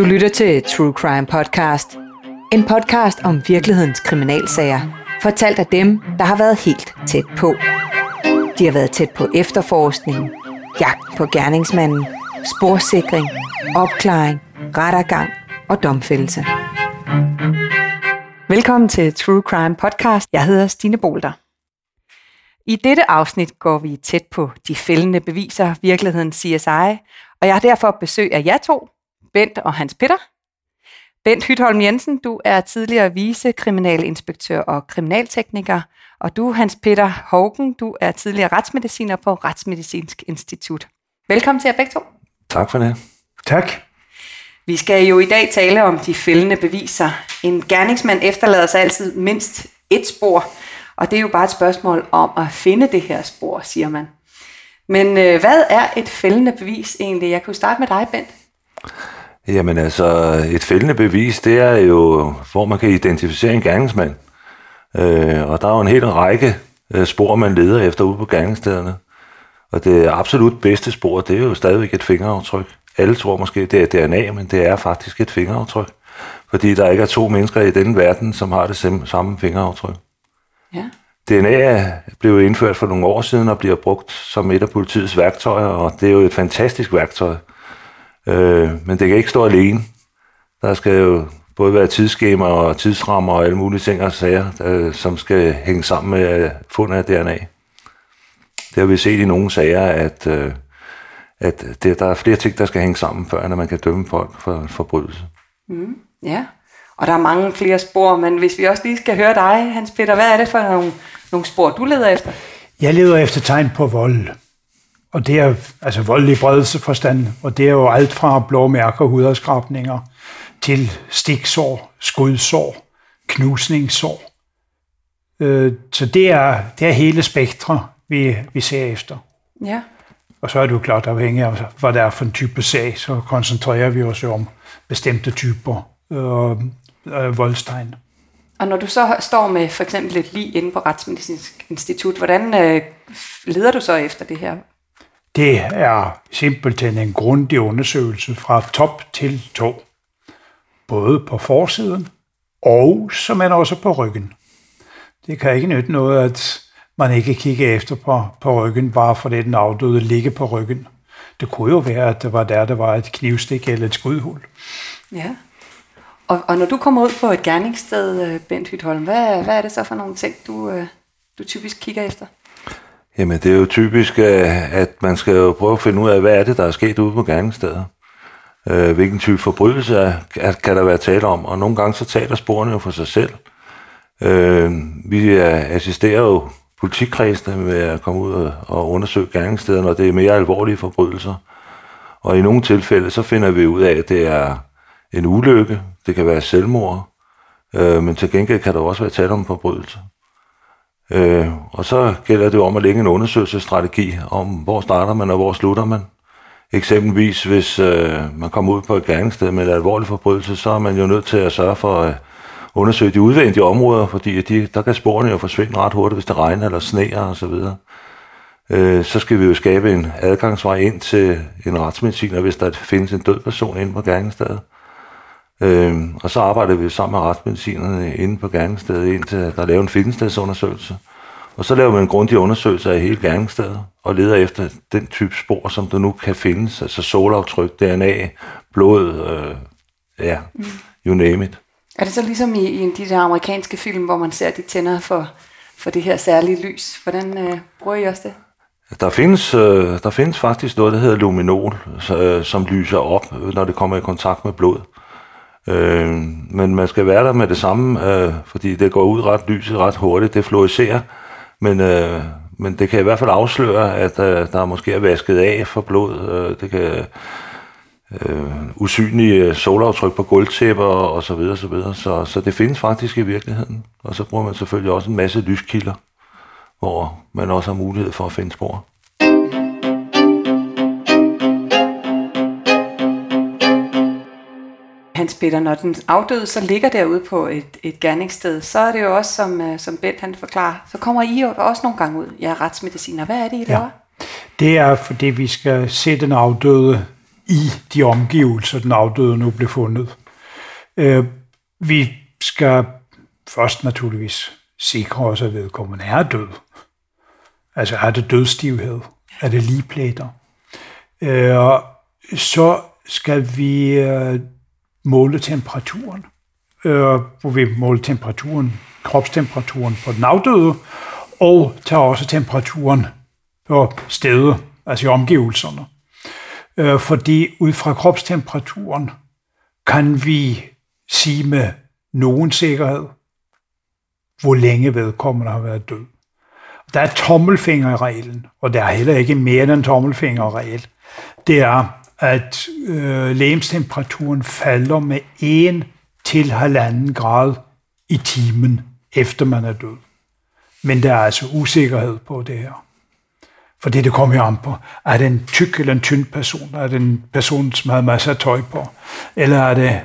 Du lytter til True Crime Podcast. En podcast om virkelighedens kriminalsager. Fortalt af dem, der har været helt tæt på. De har været tæt på efterforskningen, jagt på gerningsmanden, sporsikring, opklaring, rettergang og domfældelse. Velkommen til True Crime Podcast. Jeg hedder Stine Bolter. I dette afsnit går vi tæt på de fældende beviser, virkeligheden CSI, og jeg har derfor besøg af jer to, Bent og Hans Peter. Bent Hytholm Jensen, du er tidligere vicekriminalinspektør og kriminaltekniker, og du, Hans Peter Hågen, du er tidligere retsmediciner på Retsmedicinsk Institut. Velkommen til jer begge to. Tak for det. Tak. Vi skal jo i dag tale om de fældende beviser. En gerningsmand efterlader sig altid mindst et spor, og det er jo bare et spørgsmål om at finde det her spor, siger man. Men øh, hvad er et fældende bevis egentlig? Jeg kunne starte med dig, Bent. Jamen altså, et fældende bevis, det er jo, hvor man kan identificere en gerningsmand. Øh, og der er jo en hel række øh, spor, man leder efter ude på gerningsstederne. Og det absolut bedste spor, det er jo stadigvæk et fingeraftryk. Alle tror måske, det er DNA, men det er faktisk et fingeraftryk. Fordi der ikke er to mennesker i denne verden, som har det samme fingeraftryk. Ja. DNA blev indført for nogle år siden og bliver brugt som et af politiets værktøjer, og det er jo et fantastisk værktøj. Øh, men det kan ikke stå alene. Der skal jo både være tidsskema og tidsrammer og alle mulige ting og sager, øh, som skal hænge sammen med fundet af DNA. Det har vi set i nogle sager, at, øh, at det, der er flere ting, der skal hænge sammen, før man kan dømme folk for forbrydelse. Mm, ja, og der er mange flere spor, men hvis vi også lige skal høre dig, Hans Peter, hvad er det for nogle, nogle spor, du leder efter? Jeg leder efter tegn på vold. Og det er altså voldelig bredelse forstand, og det er jo alt fra blå mærker, hudafskrabninger, til stiksår, skudsår, knusningssår. Øh, så det er, det er hele spektret, vi, vi ser efter. Ja. Og så er det jo klart afhængigt af, hvad det er for en type sag, så koncentrerer vi os jo om bestemte typer øh, øh, voldstegn. Og når du så står med for eksempel et lig inde på Retsmedicinsk Institut, hvordan øh, leder du så efter det her? Det er simpelthen en grundig undersøgelse fra top til to. Både på forsiden og så man også på ryggen. Det kan ikke nytte noget, at man ikke kigger efter på, på ryggen, bare fordi den afdøde ligger på ryggen. Det kunne jo være, at det var der, der var et knivstik eller et skudhul. Ja. Og, og når du kommer ud på et gerningssted, øh, Bent Hytholm, hvad, hvad er det så for nogle ting, du, øh, du typisk kigger efter? Jamen, det er jo typisk, øh, at man skal jo prøve at finde ud af, hvad er det, der er sket ude på gerningsstedet. Øh, hvilken type forbrydelse kan der være tale om, og nogle gange så taler sporene jo for sig selv. Øh, vi assisterer jo politikredsene med at komme ud og undersøge gerningsstederne, når det er mere alvorlige forbrydelser. Og i nogle tilfælde, så finder vi ud af, at det er en ulykke, det kan være selvmord, øh, men til gengæld kan der også være tale om forbrydelse. Øh, og så gælder det jo om at lægge en undersøgelsesstrategi om, hvor starter man og hvor slutter man. Eksempelvis, hvis øh, man kommer ud på et gerningssted med en alvorlig forbrydelse, så er man jo nødt til at sørge for at øh, undersøge de udvendige områder, fordi de, der kan sporene jo forsvinde ret hurtigt, hvis det regner eller sneer og så videre. Øh, så skal vi jo skabe en adgangsvej ind til en retsmediciner, hvis der findes en død person inde på gerningsstedet. Øhm, og så arbejder vi sammen med retsmedicinerne inde på gerningsstedet, indtil der laver en findestedsundersøgelse. Og så laver vi en grundig undersøgelse af hele gerningsstedet, og leder efter den type spor, som der nu kan findes, altså solaftryk, DNA, blod, øh, ja, mm. you name it. Er det så ligesom i, i de der amerikanske film, hvor man ser, de tænder for, for det her særlige lys? Hvordan øh, bruger I også det? Der findes, øh, der findes faktisk noget, der hedder luminol, øh, som lyser op, når det kommer i kontakt med blod. Øh, men man skal være der med det samme, øh, fordi det går ud ret lyset ret hurtigt, det fluorescerer, men, øh, men det kan i hvert fald afsløre, at øh, der måske er vasket af for blod. Øh, det kan øh, usynlige solaftryk på gulvtæpper og så videre, så videre. Så, så det findes faktisk i virkeligheden. Og så bruger man selvfølgelig også en masse lyskilder, hvor man også har mulighed for at finde spor. Hans Peter, når den afdøde så ligger derude på et, et gerningssted, så er det jo også, som, øh, som Bent han forklarer, så kommer I jo også nogle gange ud. Jeg er retsmediciner. Hvad er det, I laver? Ja. Det er, fordi vi skal se den afdøde i de omgivelser, den afdøde nu blev fundet. Øh, vi skal først naturligvis sikre os, at vedkommende er død. Altså er det dødstivhed? Er det ligeplæter? Øh, så skal vi øh, måle temperaturen. Øh, hvor vi måler temperaturen, kropstemperaturen på den afdøde, og tager også temperaturen på stedet, altså i omgivelserne. Øh, fordi ud fra kropstemperaturen kan vi sige med nogen sikkerhed, hvor længe vedkommende har været død. Der er tommelfingerreglen, og der er heller ikke mere end en tommelfingerregel. Det er, at øh, lægemstemperaturen falder med 1 til 1,5 grad i timen, efter man er død. Men der er altså usikkerhed på det her. For det kommer jo an på, er det en tyk eller en tynd person? Er det en person, som har masser af tøj på? Eller er det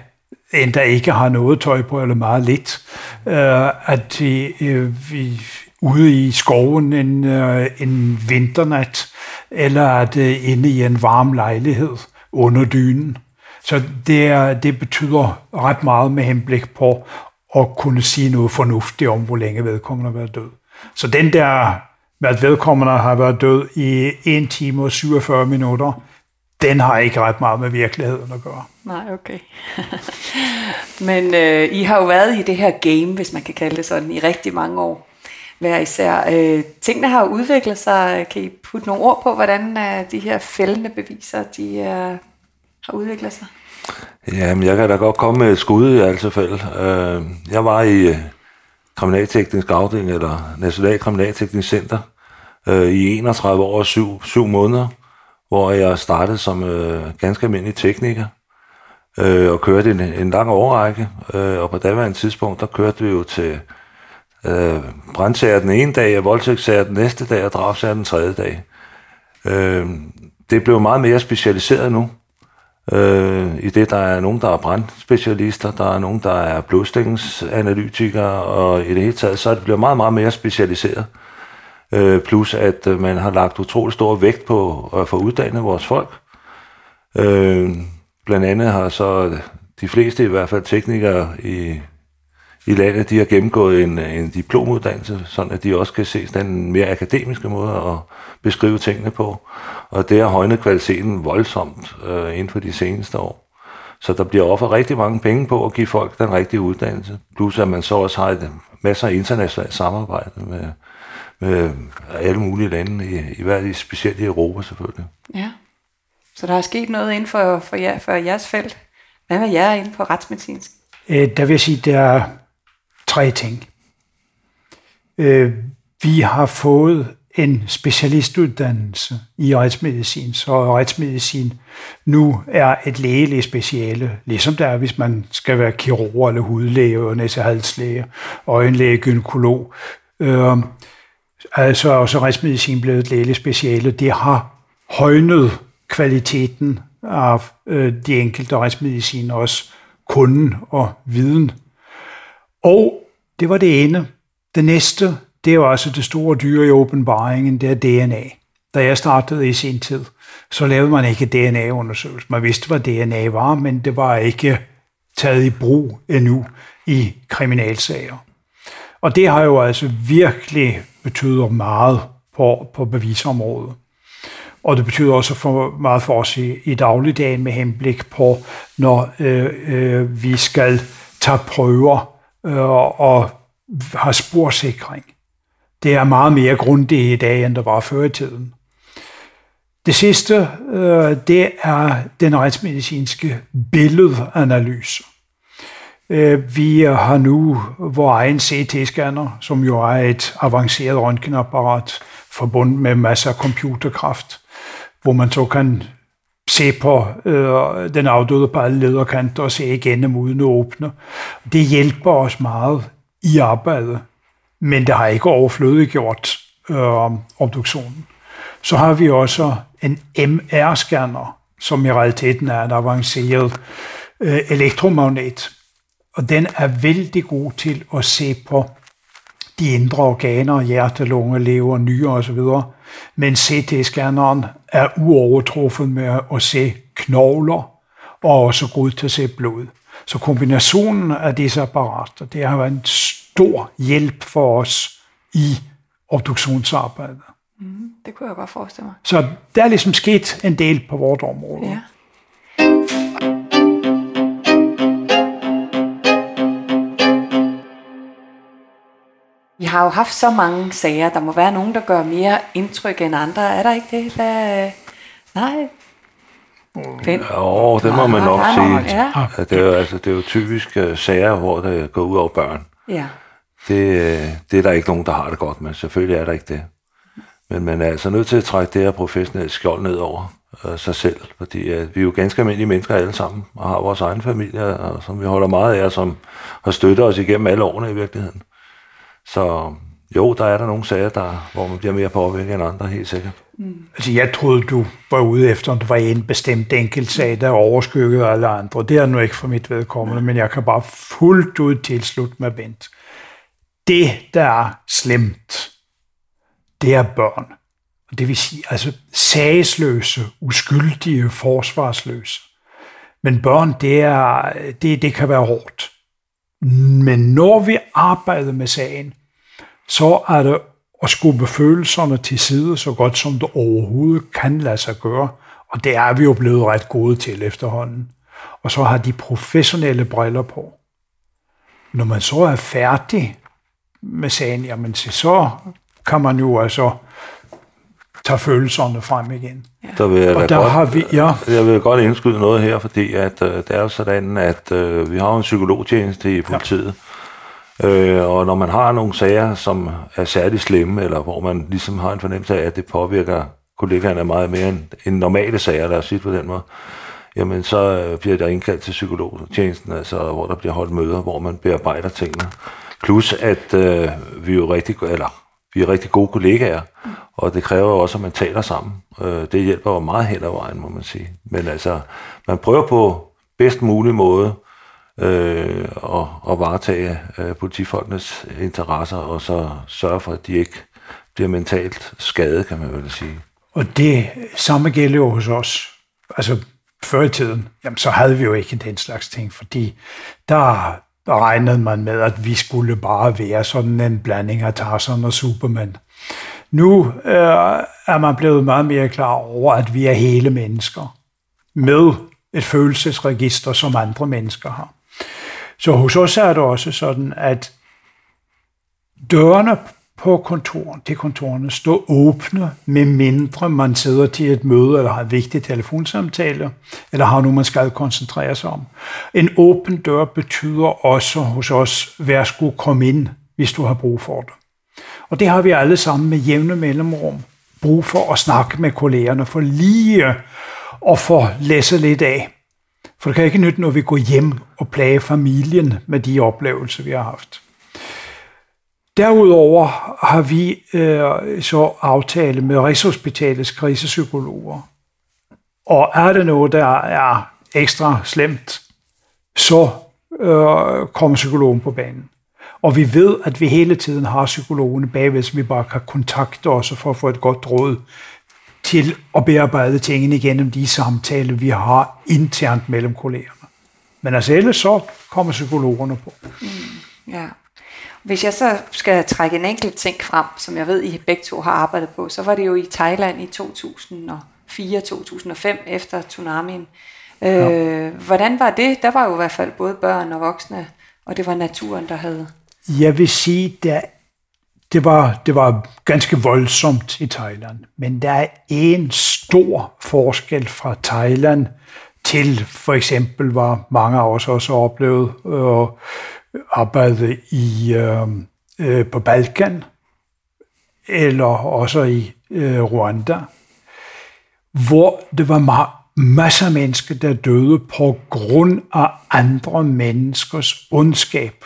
en, der ikke har noget tøj på, eller meget lidt? Uh, at uh, vi ude i skoven en, øh, en vinternat, eller er det inde i en varm lejlighed under dynen? Så det, er, det betyder ret meget med henblik på at kunne sige noget fornuftigt om, hvor længe vedkommende har været død. Så den der at vedkommende har været død i 1 time og 47 minutter, den har ikke ret meget med virkeligheden at gøre. Nej, okay. Men øh, I har jo været i det her game, hvis man kan kalde det sådan, i rigtig mange år. Hver især. Øh, tingene har jo udviklet sig. Kan I putte nogle ord på, hvordan øh, de her fældende beviser, de øh, har udviklet sig? Jamen, jeg kan da godt komme med et skud i altså fald. Øh, jeg var i øh, kriminalteknisk afdeling, eller National Kriminalteknisk Center, øh, i 31 år og 7, 7 måneder, hvor jeg startede som øh, ganske almindelig tekniker øh, og kørte en, en lang overrække. Øh, og på daværende tidspunkt, der kørte vi jo til øh, brandsager den ene dag, og voldtægtssager den næste dag, og drabsager den tredje dag. Øh, det blev meget mere specialiseret nu. Øh, I det, der er nogen, der er brandspecialister, der er nogen, der er blodstængsanalytikere, og i det hele taget, så er det blevet meget, meget mere specialiseret. Øh, plus at øh, man har lagt utrolig stor vægt på at få uddannet vores folk. Øh, blandt andet har så de fleste, i hvert fald teknikere i, i landet, de har gennemgået en, en diplomuddannelse, sådan at de også kan se den mere akademiske måde at beskrive tingene på. Og det har højnet kvaliteten voldsomt øh, inden for de seneste år. Så der bliver offeret rigtig mange penge på at give folk den rigtige uddannelse. Plus at man så også har et masser af internationalt samarbejde med, med alle mulige lande, i, i hvert specielt i Europa selvfølgelig. Ja, så der er sket noget inden for, for, jer, for jeres felt. Hvad med jer inden på retsmedicinsk? Øh, der vil jeg sige, der er tre ting. Øh, vi har fået en specialistuddannelse i retsmedicin, så retsmedicin nu er et lægeligt speciale, ligesom der er, hvis man skal være kirurg eller hudlæge, næsehalslæge, øjenlæge, gynekolog. Øh, altså også retsmedicin blevet et lægeligt speciale. Det har højnet kvaliteten af øh, de enkelte retsmedicin, også kunden og viden. Og det var det ene. Det næste, det er jo også det store dyre i åbenbaringen, det er DNA. Da jeg startede i sin tid, så lavede man ikke DNA-undersøgelser. Man vidste, hvad DNA var, men det var ikke taget i brug endnu i kriminalsager. Og det har jo altså virkelig betydet meget på, på bevisområdet. Og det betyder også for meget for os i, i dagligdagen med henblik på, når øh, øh, vi skal tage prøver øh, og har sporsikring. Det er meget mere grundigt i dag, end der var før i tiden. Det sidste, øh, det er den retsmedicinske billedanalyse. Øh, vi har nu vores egen CT-scanner, som jo er et avanceret røntgenapparat forbundet med masser af computerkraft, hvor man så kan se på øh, den afdøde på alle lederkanter og se igennem uden at åbne. Det hjælper os meget i arbejdet, men det har ikke overflødiggjort øh, obduktionen. Så har vi også en MR-scanner, som i realiteten er en avanceret øh, elektromagnet. Og den er vældig god til at se på de indre organer, hjerte, lunge, lever, nyre osv. Men CT-scanneren er uovertruffet med at se knogler og også god til at se blod. Så kombinationen af disse apparater, det har været en stor hjælp for os i obduktionsarbejdet. Mm, det kunne jeg godt forestille mig. Så der er ligesom sket en del på vores område. Ja. Har jo haft så mange sager. Der må være nogen, der gør mere indtryk end andre. Er der ikke det? Hvad? Nej. Finn? Jo, det må man nok Nej, sige. Ja. Det er jo, altså, det er jo typisk uh, sager, hvor det går ud over børn. ja. Det, øh, det er der ikke nogen, der har det godt med. Selvfølgelig er der ikke det. Men man er altså nødt til at trække det her professionelle skjold ned over øh, sig selv, fordi uh, vi er jo ganske almindelige mennesker alle sammen, og har vores egen familie, og som vi holder meget af, og som har støttet os igennem alle årene i virkeligheden. Så jo, der er der nogle sager, der, hvor man bliver mere påvirket end andre, helt sikkert. Altså, jeg troede, du var ude efter, om det var en bestemt enkelt sag, der overskyggede alle andre. Det er nu ikke for mit vedkommende, men jeg kan bare fuldt ud tilslutte mig, Bent. Det, der er slemt, det er børn. Og det vil sige, altså sagsløse, uskyldige, forsvarsløse. Men børn, det, er, det, det kan være hårdt. Men når vi arbejder med sagen, så er det at skubbe følelserne til side så godt som det overhovedet kan lade sig gøre. Og det er vi jo blevet ret gode til efterhånden. Og så har de professionelle briller på. Når man så er færdig med sagen, jamen så kan man jo altså tage følelserne frem igen. Der vil jeg, Og der godt, har vi, ja, jeg vil godt indskyde noget her, fordi at, øh, det er jo sådan, at øh, vi har jo en psykologtjeneste i politiet. Ja. Øh, og når man har nogle sager, som er særligt slemme, eller hvor man ligesom har en fornemmelse af, at det påvirker kollegaerne meget mere end, end normale sager, lad os sige på den måde, jamen så øh, bliver der indkaldt til psykologtjenesten, altså, hvor der bliver holdt møder, hvor man bearbejder tingene. Plus at øh, vi er jo rigtig, eller vi er rigtig gode kollegaer, og det kræver jo også, at man taler sammen. Øh, det hjælper jo meget hen ad vejen, må man sige. Men altså, man prøver på bedst mulig måde øh, at, at varetage øh, politifolkenes interesser, og så sørge for, at de ikke bliver mentalt skadet, kan man vel sige. og det samme gælder jo hos os. Altså før i tiden, jamen så havde vi jo ikke den slags ting, fordi der regnede man med, at vi skulle bare være sådan en blanding af Tarzan og Superman. Nu øh, er man blevet meget mere klar over, at vi er hele mennesker med et følelsesregister, som andre mennesker har. Så hos os er det også sådan, at dørene på kontoren, til kontorerne står åbne, med mindre man sidder til et møde eller har en vigtig telefonsamtale, eller har noget, man skal koncentrere sig om. En åben dør betyder også hos os, værsgo kom ind, hvis du har brug for det. Og det har vi alle sammen med jævne mellemrum brug for at snakke med kollegerne, for lige at få læse lidt af. For det kan ikke nytte, når vi går hjem og plage familien med de oplevelser, vi har haft. Derudover har vi øh, så aftale med Rigshospitalets krisepsykologer. Og er det noget, der er ekstra slemt, så øh, kommer psykologen på banen. Og vi ved, at vi hele tiden har psykologerne bagved, så vi bare kan kontakte os for at få et godt råd til at bearbejde tingene igennem de samtaler, vi har internt mellem kollegerne. Men altså ellers så kommer psykologerne på. Ja. Hvis jeg så skal trække en enkelt ting frem, som jeg ved, I begge to har arbejdet på, så var det jo i Thailand i 2004-2005 efter tsunamien. Øh, hvordan var det? Der var jo i hvert fald både børn og voksne, og det var naturen, der havde... Jeg vil sige, at det var, det var ganske voldsomt i Thailand, men der er en stor forskel fra Thailand til for eksempel, hvor mange af os også oplevet øh, arbejde i, øh, øh, på Balkan, eller også i øh, Rwanda, hvor det var meget masser af mennesker, der døde på grund af andre menneskers ondskab.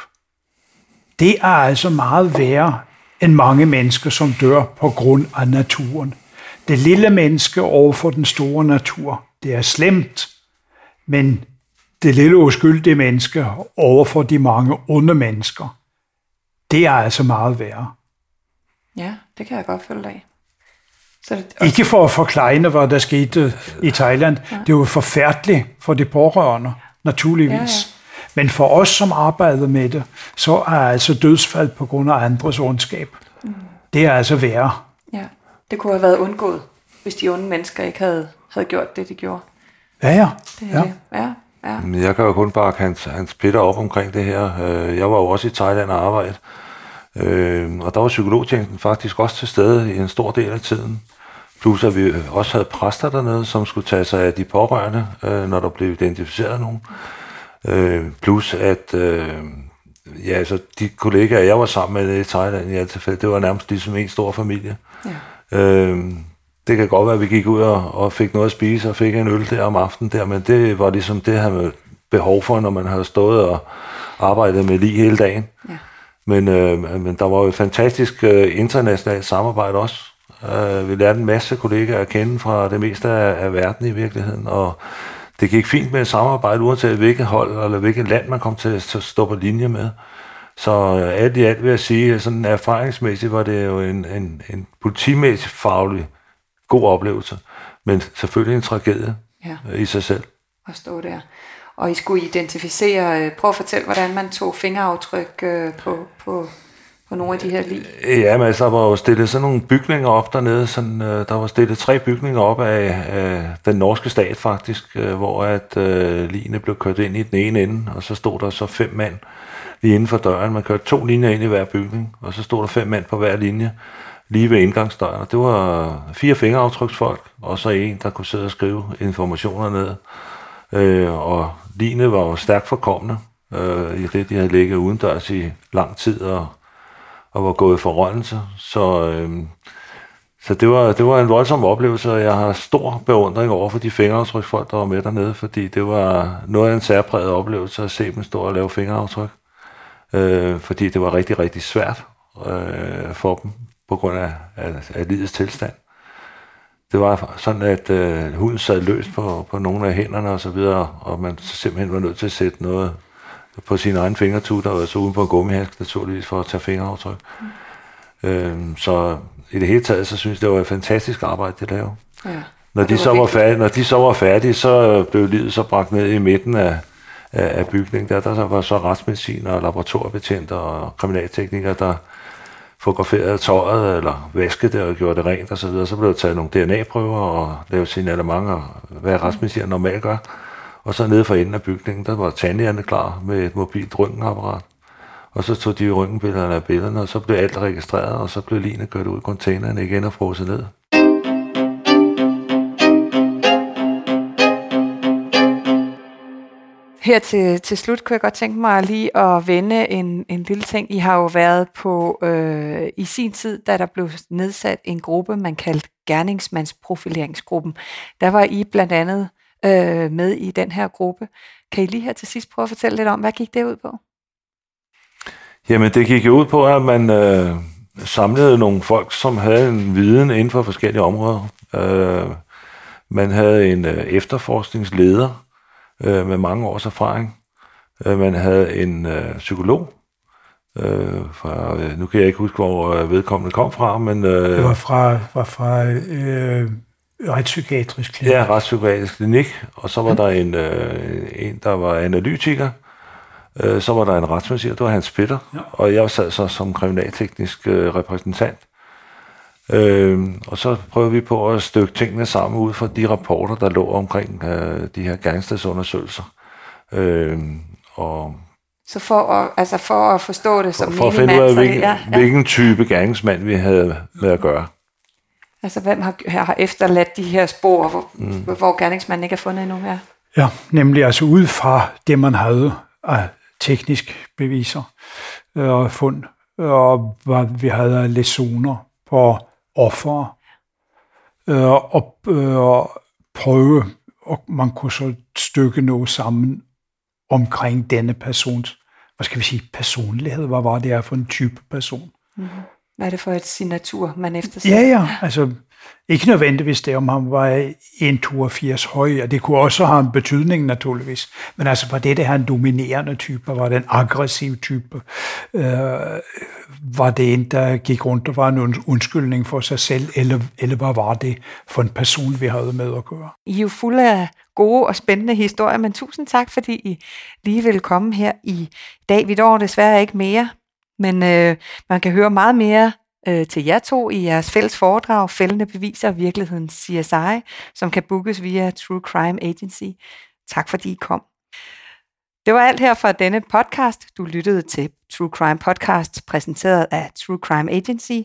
Det er altså meget værre end mange mennesker, som dør på grund af naturen. Det lille menneske overfor den store natur, det er slemt, men det lille uskyldige menneske overfor de mange onde mennesker, det er altså meget værre. Ja, det kan jeg godt følge dig. Så det, også, Ikke for at forklejne, hvad der skete i Thailand. Det var forfærdeligt for de pårørende, naturligvis. Ja, ja. Men for os, som arbejdede med det, så er altså dødsfald på grund af andres ondskab. Mm. Det er altså værre. ja, det kunne have været undgået, hvis de onde mennesker ikke havde, havde gjort det, de gjorde. Ja, ja. Det er ja. det. Ja, ja. Men jeg kan jo kun bakke hans, hans Peter op omkring det her. Øh, Jeg var jo også i Thailand og arbejde, Øh, og der var psykologtjenesten faktisk også til stede i en stor del af tiden. Plus at vi også havde præster dernede, som skulle tage sig af de pårørende, øh, når der blev identificeret nogen. Øh, plus at øh, ja, altså, de kollegaer, jeg var sammen med i Thailand i alt tilfælde, det var nærmest ligesom en stor familie. ja. Øh, det kan godt være, at vi gik ud og, og fik noget at spise og fik en øl der om aftenen der, men det var ligesom det, han behov for, når man havde stået og arbejdet med lige hele dagen. Ja. Men, øh, men der var jo et fantastisk øh, internationalt samarbejde også. Øh, vi lærte en masse kollegaer at kende fra det meste af, af verden i virkeligheden, og det gik fint med et samarbejde, uanset hvilket hold eller hvilket land man kom til at stå på linje med. Så øh, alt i alt vil jeg sige, at sådan erfaringsmæssigt var det jo en, en, en politimæssig faglig god oplevelse, men selvfølgelig en tragedie Ja. i sig selv. at stå der. Og I skulle identificere, øh, prøv at fortælle, hvordan man tog fingeraftryk øh, på, på, på nogle af de her lige? Øh, ja, men altså, der var jo stillet sådan nogle bygninger op dernede. Sådan, øh, der var stillet tre bygninger op af, øh, den norske stat faktisk, øh, hvor at øh, ligene blev kørt ind i den ene ende, og så stod der så fem mand lige inden for døren. Man kørte to linjer ind i hver bygning, og så stod der fem mand på hver linje lige ved indgangsdøren. Det var fire fingeraftryksfolk, og så en, der kunne sidde og skrive informationer ned. Øh, og line var jo stærkt forkommende øh, i det, de havde ligget udendørs i lang tid og, og var gået i forrådnelse. Så, øh, så det, var, det var en voldsom oplevelse, og jeg har stor beundring over for de fingeraftryksfolk, der var med dernede, fordi det var noget af en særpræget oplevelse at se dem stå og lave fingeraftryk. Øh, fordi det var rigtig, rigtig svært øh, for dem på grund af, af, af livets tilstand det var sådan, at øh, huden sad løst på, på nogle af hænderne og så videre, og man simpelthen var nødt til at sætte noget på sin egen fingertud, der var så uden på en gummihandsk naturligvis for at tage fingeraftryk. Mm. Øhm, så i det hele taget, så synes jeg, det var et fantastisk arbejde, de lavede. Ja. Når Og de, det så var færdige, når de så var færdige, så blev livet så bragt ned i midten af, af, af bygningen. Der, der var så retsmediciner og laboratoriebetjenter og kriminalteknikere, der fotograferede tøjet eller vaskede det og gjorde det rent osv. Så, videre. så blev der taget nogle DNA-prøver og lavet signalement og hvad retsmediciner normalt gør. Og så nede for enden af bygningen, der var tandlægerne klar med et mobilt røntgenapparat. Og så tog de røntgenbillederne af billederne, og så blev alt registreret, og så blev linet kørt ud i containeren igen og frosset ned. Her til, til slut kunne jeg godt tænke mig lige at vende en, en lille ting. I har jo været på, øh, i sin tid, da der blev nedsat en gruppe, man kaldte gerningsmandsprofileringsgruppen. Der var I blandt andet øh, med i den her gruppe. Kan I lige her til sidst prøve at fortælle lidt om, hvad gik det ud på? Jamen, det gik jo ud på, at man øh, samlede nogle folk, som havde en viden inden for forskellige områder. Øh, man havde en øh, efterforskningsleder øh, med mange års erfaring. Øh, man havde en øh, psykolog. Øh, fra, øh, nu kan jeg ikke huske, hvor øh, vedkommende kom fra, men øh, Det var fra, var fra øh, retspsykiatrisk klinik. Ja, retspsykiatrisk klinik, og så var der en, øh, en der var analytiker, øh, så var der en retsmediciner, det var Hans Peter, ja. og jeg sad så som kriminalteknisk øh, repræsentant. Øh, og så prøvede vi på at stykke tingene sammen ud fra de rapporter, der lå omkring øh, de her gerningsstedsundersøgelser. Øh, og Så for at, altså for at forstå det som for at finde ud af, hvilken, ja, ja. hvilken type gerningsmand vi havde med at gøre. Altså hvem har, har efterladt de her spor, hvor, mm. hvor gerningsmanden ikke er fundet endnu her? Ja, nemlig altså ud fra det, man havde af teknisk beviser øh, og fund, og hvad vi havde af lesoner på offer, øh, og øh, prøve, og man kunne så stykke noget sammen omkring denne persons, hvad skal vi sige, personlighed, hvad var det her for en type person. Hvad er det for et signatur, man efterser? Ja, ja, altså ikke nødvendigvis det, om han var 1,82 høj, og det kunne også have en betydning naturligvis. Men altså var det, det her en dominerende type, var det en aggressiv type? Øh, var det en, der gik rundt og var en undskyldning for sig selv, eller, eller hvad var det for en person, vi havde med at gøre? I er jo fulde af gode og spændende historier, men tusind tak, fordi I lige vil komme her i dag. Vi når desværre ikke mere, men øh, man kan høre meget mere øh, til jer to i jeres fælles foredrag, Fældende beviser virkeligheden CSI, som kan bookes via True Crime Agency. Tak fordi I kom. Det var alt her fra denne podcast. Du lyttede til True Crime Podcast, præsenteret af True Crime Agency.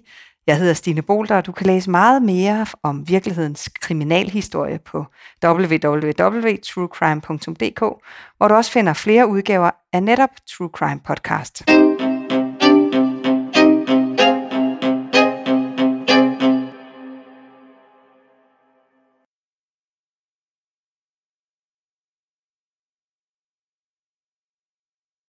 Jeg hedder Stine Bolter, og du kan læse meget mere om virkelighedens kriminalhistorie på www.truecrime.dk, hvor du også finder flere udgaver af netop True Crime Podcast.